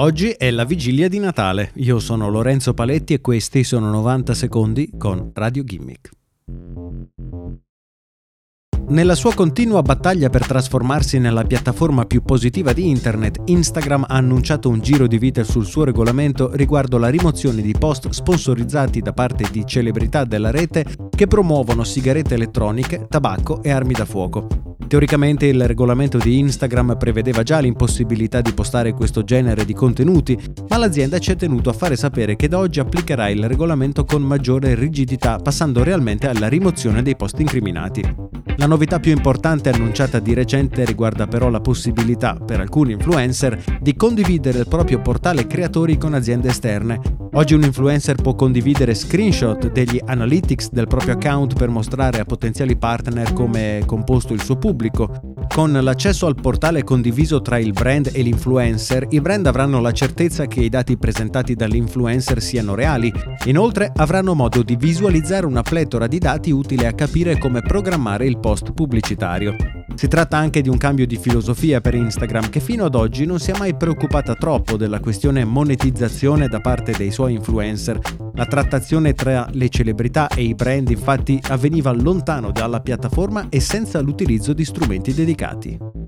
Oggi è la vigilia di Natale. Io sono Lorenzo Paletti e questi sono 90 secondi con Radio Gimmick. Nella sua continua battaglia per trasformarsi nella piattaforma più positiva di Internet, Instagram ha annunciato un giro di vita sul suo regolamento riguardo la rimozione di post sponsorizzati da parte di celebrità della rete che promuovono sigarette elettroniche, tabacco e armi da fuoco. Teoricamente il regolamento di Instagram prevedeva già l'impossibilità di postare questo genere di contenuti, ma l'azienda ci è tenuto a fare sapere che da oggi applicherà il regolamento con maggiore rigidità, passando realmente alla rimozione dei post incriminati. La novità più importante annunciata di recente riguarda però la possibilità per alcuni influencer di condividere il proprio portale creatori con aziende esterne. Oggi un influencer può condividere screenshot degli analytics del proprio account per mostrare a potenziali partner come è composto il suo pubblico. Con l'accesso al portale condiviso tra il brand e l'influencer, i brand avranno la certezza che i dati presentati dall'influencer siano reali. Inoltre avranno modo di visualizzare una pletora di dati utile a capire come programmare il post pubblicitario. Si tratta anche di un cambio di filosofia per Instagram che fino ad oggi non si è mai preoccupata troppo della questione monetizzazione da parte dei suoi influencer. La trattazione tra le celebrità e i brand infatti avveniva lontano dalla piattaforma e senza l'utilizzo di strumenti dedicati.